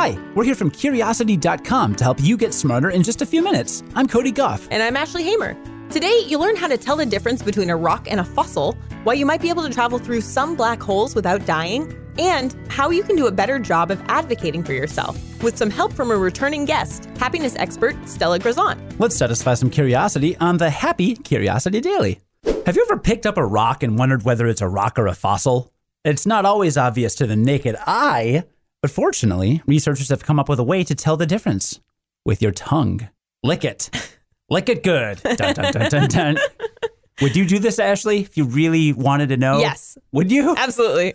Hi, we're here from Curiosity.com to help you get smarter in just a few minutes. I'm Cody Gough. And I'm Ashley Hamer. Today, you'll learn how to tell the difference between a rock and a fossil, why you might be able to travel through some black holes without dying, and how you can do a better job of advocating for yourself with some help from a returning guest, happiness expert Stella Grizont. Let's satisfy some curiosity on the Happy Curiosity Daily. Have you ever picked up a rock and wondered whether it's a rock or a fossil? It's not always obvious to the naked eye, but fortunately, researchers have come up with a way to tell the difference with your tongue. Lick it. Lick it good. Dun, dun, dun, dun, dun. Would you do this, Ashley, if you really wanted to know? Yes. Would you? Absolutely.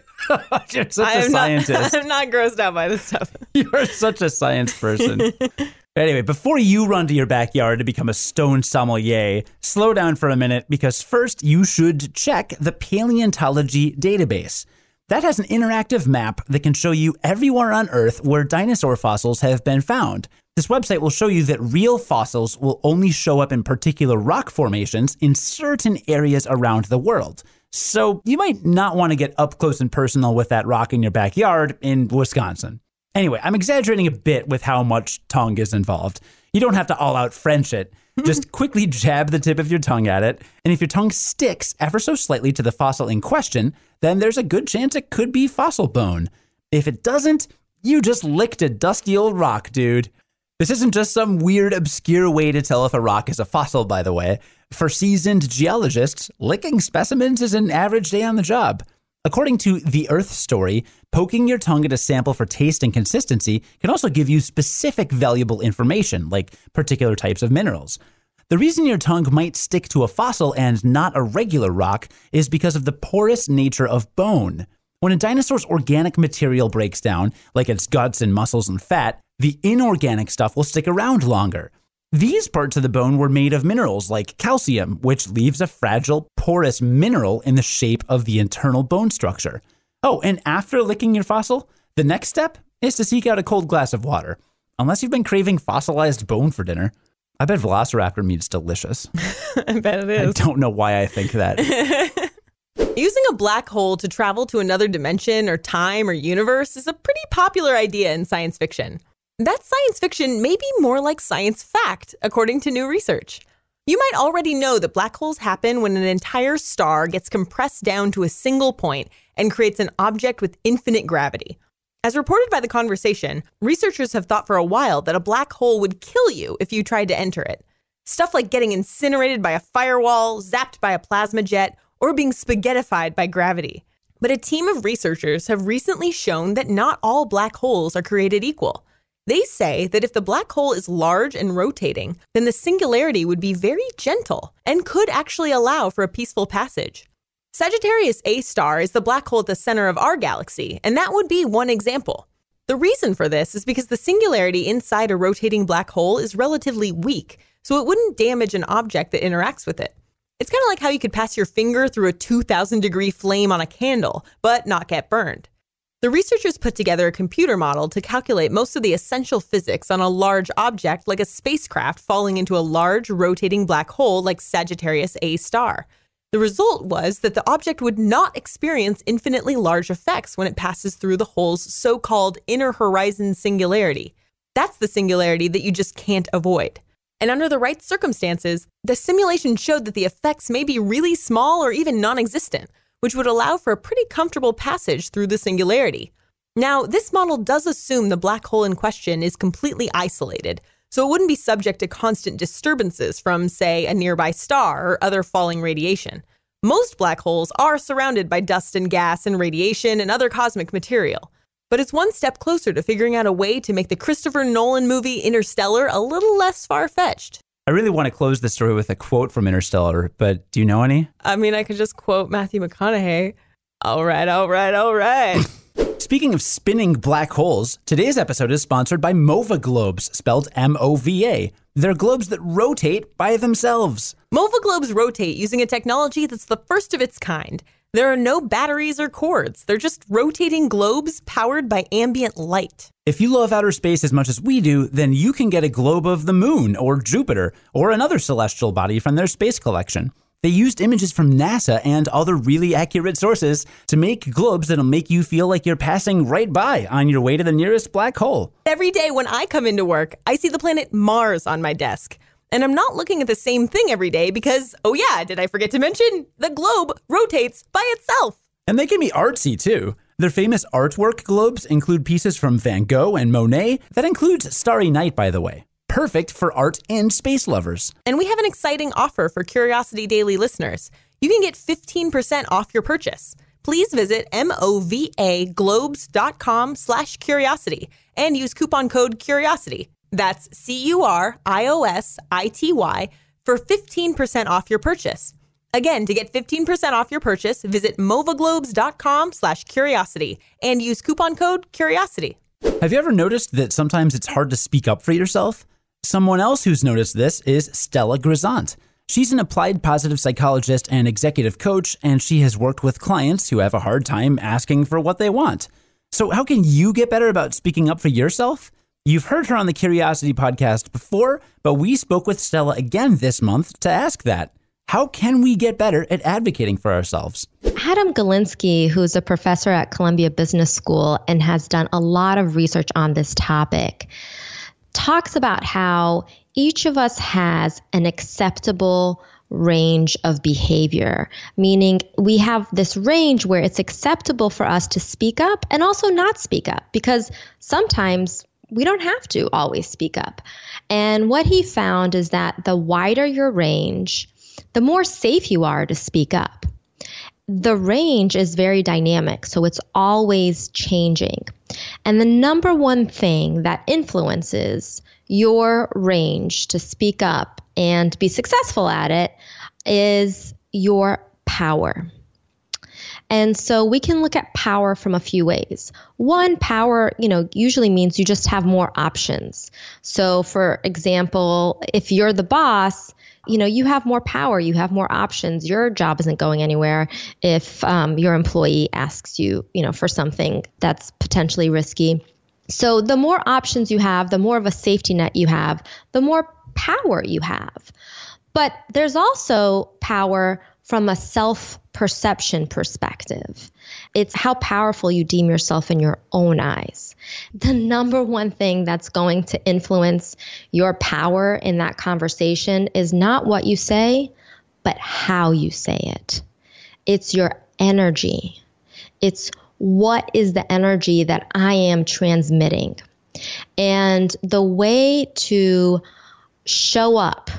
You're such I a am scientist. Not, I'm not grossed out by this stuff. You're such a science person. anyway, before you run to your backyard to become a stone sommelier, slow down for a minute because first you should check the paleontology database. That has an interactive map that can show you everywhere on Earth where dinosaur fossils have been found. This website will show you that real fossils will only show up in particular rock formations in certain areas around the world. So you might not want to get up close and personal with that rock in your backyard in Wisconsin. Anyway, I'm exaggerating a bit with how much tongue is involved. You don't have to all out French it. Just quickly jab the tip of your tongue at it, and if your tongue sticks ever so slightly to the fossil in question, then there's a good chance it could be fossil bone. If it doesn't, you just licked a dusty old rock, dude. This isn't just some weird, obscure way to tell if a rock is a fossil, by the way. For seasoned geologists, licking specimens is an average day on the job. According to The Earth Story, poking your tongue at a sample for taste and consistency can also give you specific valuable information, like particular types of minerals. The reason your tongue might stick to a fossil and not a regular rock is because of the porous nature of bone. When a dinosaur's organic material breaks down, like its guts and muscles and fat, the inorganic stuff will stick around longer. These parts of the bone were made of minerals like calcium, which leaves a fragile, porous mineral in the shape of the internal bone structure. Oh, and after licking your fossil, the next step is to seek out a cold glass of water. Unless you've been craving fossilized bone for dinner. I bet velociraptor meat's delicious. I bet it is. I don't know why I think that. Using a black hole to travel to another dimension or time or universe is a pretty popular idea in science fiction. That science fiction may be more like science fact, according to new research. You might already know that black holes happen when an entire star gets compressed down to a single point and creates an object with infinite gravity. As reported by The Conversation, researchers have thought for a while that a black hole would kill you if you tried to enter it. Stuff like getting incinerated by a firewall, zapped by a plasma jet, or being spaghettified by gravity. But a team of researchers have recently shown that not all black holes are created equal. They say that if the black hole is large and rotating, then the singularity would be very gentle and could actually allow for a peaceful passage. Sagittarius A star is the black hole at the center of our galaxy, and that would be one example. The reason for this is because the singularity inside a rotating black hole is relatively weak, so it wouldn't damage an object that interacts with it. It's kind of like how you could pass your finger through a 2000 degree flame on a candle, but not get burned. The researchers put together a computer model to calculate most of the essential physics on a large object like a spacecraft falling into a large rotating black hole like Sagittarius A star. The result was that the object would not experience infinitely large effects when it passes through the hole's so called inner horizon singularity. That's the singularity that you just can't avoid. And under the right circumstances, the simulation showed that the effects may be really small or even non existent, which would allow for a pretty comfortable passage through the singularity. Now, this model does assume the black hole in question is completely isolated, so it wouldn't be subject to constant disturbances from, say, a nearby star or other falling radiation. Most black holes are surrounded by dust and gas and radiation and other cosmic material. But it's one step closer to figuring out a way to make the Christopher Nolan movie Interstellar a little less far fetched. I really want to close the story with a quote from Interstellar, but do you know any? I mean, I could just quote Matthew McConaughey. All right, all right, all right. Speaking of spinning black holes, today's episode is sponsored by MOVA globes, spelled M O V A. They're globes that rotate by themselves. MOVA globes rotate using a technology that's the first of its kind. There are no batteries or cords. They're just rotating globes powered by ambient light. If you love outer space as much as we do, then you can get a globe of the moon or Jupiter or another celestial body from their space collection. They used images from NASA and other really accurate sources to make globes that'll make you feel like you're passing right by on your way to the nearest black hole. Every day when I come into work, I see the planet Mars on my desk. And I'm not looking at the same thing every day because, oh yeah, did I forget to mention? The globe rotates by itself. And they can be artsy too. Their famous artwork globes include pieces from Van Gogh and Monet. That includes Starry Night, by the way perfect for art and space lovers. And we have an exciting offer for Curiosity Daily listeners. You can get 15% off your purchase. Please visit movaglobes.com slash curiosity and use coupon code curiosity. That's C-U-R-I-O-S-I-T-Y for 15% off your purchase. Again, to get 15% off your purchase, visit movaglobes.com slash curiosity and use coupon code curiosity. Have you ever noticed that sometimes it's hard to speak up for yourself? Someone else who's noticed this is Stella Grizont. She's an applied positive psychologist and executive coach, and she has worked with clients who have a hard time asking for what they want. So, how can you get better about speaking up for yourself? You've heard her on the Curiosity podcast before, but we spoke with Stella again this month to ask that. How can we get better at advocating for ourselves? Adam Galinsky, who's a professor at Columbia Business School and has done a lot of research on this topic, talks about how each of us has an acceptable range of behavior, meaning we have this range where it's acceptable for us to speak up and also not speak up because sometimes we don't have to always speak up. And what he found is that the wider your range, the more safe you are to speak up. The range is very dynamic, so it's always changing. And the number one thing that influences your range to speak up and be successful at it is your power. And so we can look at power from a few ways. One, power, you know, usually means you just have more options. So for example, if you're the boss, you know, you have more power, you have more options. Your job isn't going anywhere if um, your employee asks you, you know, for something that's potentially risky. So the more options you have, the more of a safety net you have, the more power you have. But there's also power from a self perception perspective. It's how powerful you deem yourself in your own eyes. The number one thing that's going to influence your power in that conversation is not what you say, but how you say it. It's your energy. It's what is the energy that I am transmitting? And the way to show up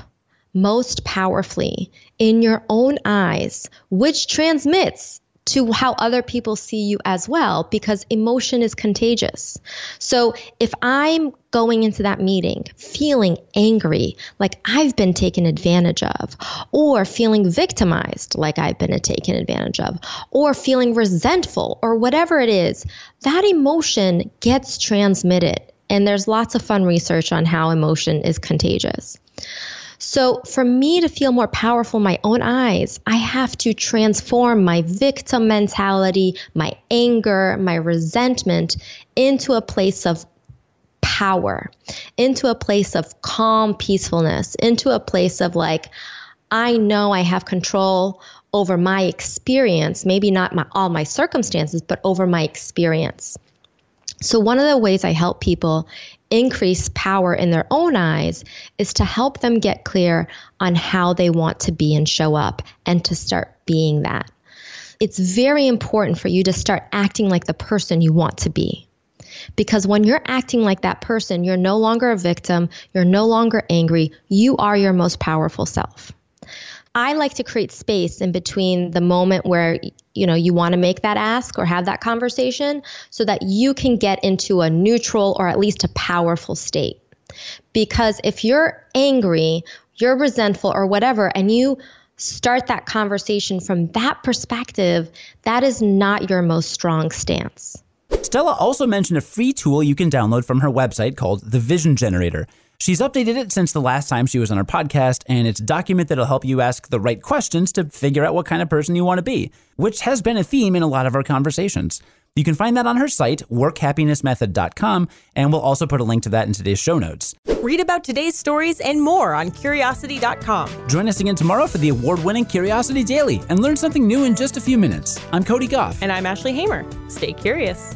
most powerfully in your own eyes, which transmits to how other people see you as well, because emotion is contagious. So if I'm going into that meeting feeling angry, like I've been taken advantage of, or feeling victimized, like I've been taken advantage of, or feeling resentful, or whatever it is, that emotion gets transmitted. And there's lots of fun research on how emotion is contagious. So, for me to feel more powerful in my own eyes, I have to transform my victim mentality, my anger, my resentment into a place of power, into a place of calm peacefulness, into a place of like, I know I have control over my experience, maybe not my, all my circumstances, but over my experience. So, one of the ways I help people increase power in their own eyes is to help them get clear on how they want to be and show up and to start being that. It's very important for you to start acting like the person you want to be. Because when you're acting like that person, you're no longer a victim, you're no longer angry, you are your most powerful self. I like to create space in between the moment where you know you want to make that ask or have that conversation so that you can get into a neutral or at least a powerful state. Because if you're angry, you're resentful or whatever and you start that conversation from that perspective, that is not your most strong stance. Stella also mentioned a free tool you can download from her website called the Vision Generator. She's updated it since the last time she was on our podcast, and it's a document that'll help you ask the right questions to figure out what kind of person you want to be, which has been a theme in a lot of our conversations. You can find that on her site, workhappinessmethod.com, and we'll also put a link to that in today's show notes. Read about today's stories and more on curiosity.com. Join us again tomorrow for the award winning Curiosity Daily and learn something new in just a few minutes. I'm Cody Gough. And I'm Ashley Hamer. Stay curious.